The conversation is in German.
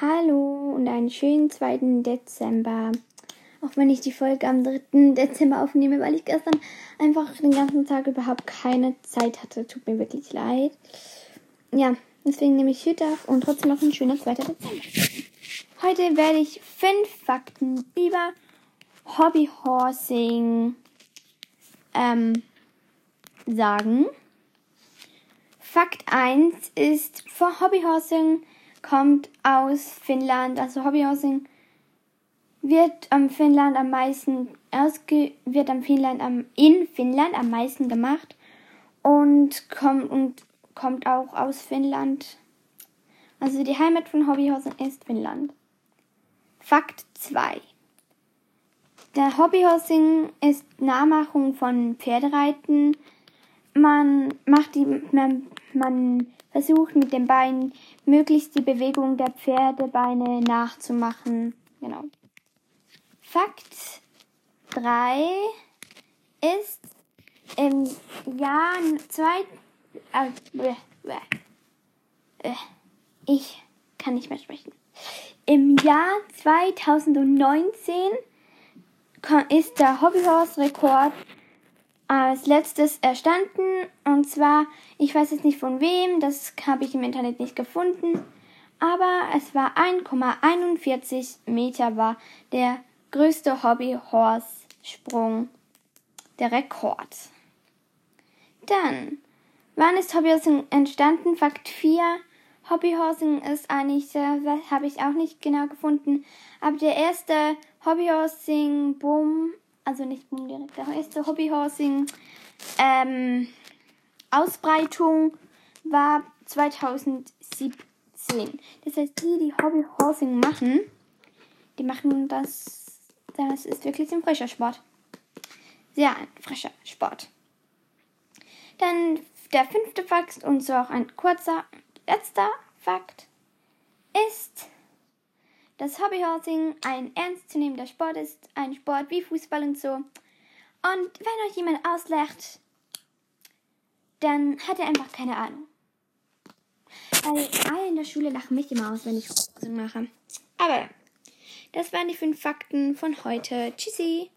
Hallo und einen schönen 2. Dezember. Auch wenn ich die Folge am 3. Dezember aufnehme, weil ich gestern einfach den ganzen Tag überhaupt keine Zeit hatte. Tut mir wirklich leid. Ja, deswegen nehme ich heute auf und trotzdem noch ein schöner 2. Dezember. Heute werde ich fünf Fakten über Hobbyhorsing ähm, sagen. Fakt 1 ist, vor Hobbyhorsing kommt aus Finnland. Also Hobbyhousing wird am Finnland am meisten ausge wird am Finnland am in Finnland am meisten gemacht und kommt und kommt auch aus Finnland. Also die Heimat von Hobbyhousing ist Finnland. Fakt 2. Der Hobbyhorsing ist Nachmachung von Pferdereiten. Man macht die man, man versucht mit den Beinen möglichst die Bewegung der Pferdebeine nachzumachen. Genau. Fakt 3 ist im Jahr 2 äh, ich kann nicht mehr sprechen. Im Jahr 2019 ist der Hobbyhorse-Rekord als letztes erstanden. Und zwar, ich weiß jetzt nicht von wem, das habe ich im Internet nicht gefunden. Aber es war 1,41 Meter war der größte Hobbyhorse-Sprung. Der Rekord. Dann, wann ist Hobbyhorsing entstanden? Fakt 4. Hobbyhorsing ist eigentlich, das habe ich auch nicht genau gefunden. Aber der erste Hobbyhorsing-Boom also nicht direkt, der erste Hobbyhorsing ähm, Ausbreitung war 2017. Das heißt, die, die Hobbyhorsing machen, die machen das, das ist wirklich ein frischer Sport. Sehr ein frischer Sport. Dann der fünfte Fakt und so auch ein kurzer letzter Fakt ist, dass Hobbyhorsing ein ernstzunehmender Sport ist, ein Sport wie Fußball und so. Und wenn euch jemand auslacht, dann hat er einfach keine Ahnung. Weil alle in der Schule lachen mich immer aus, wenn ich Horsing mache. Aber das waren die fünf Fakten von heute. Tschüssi!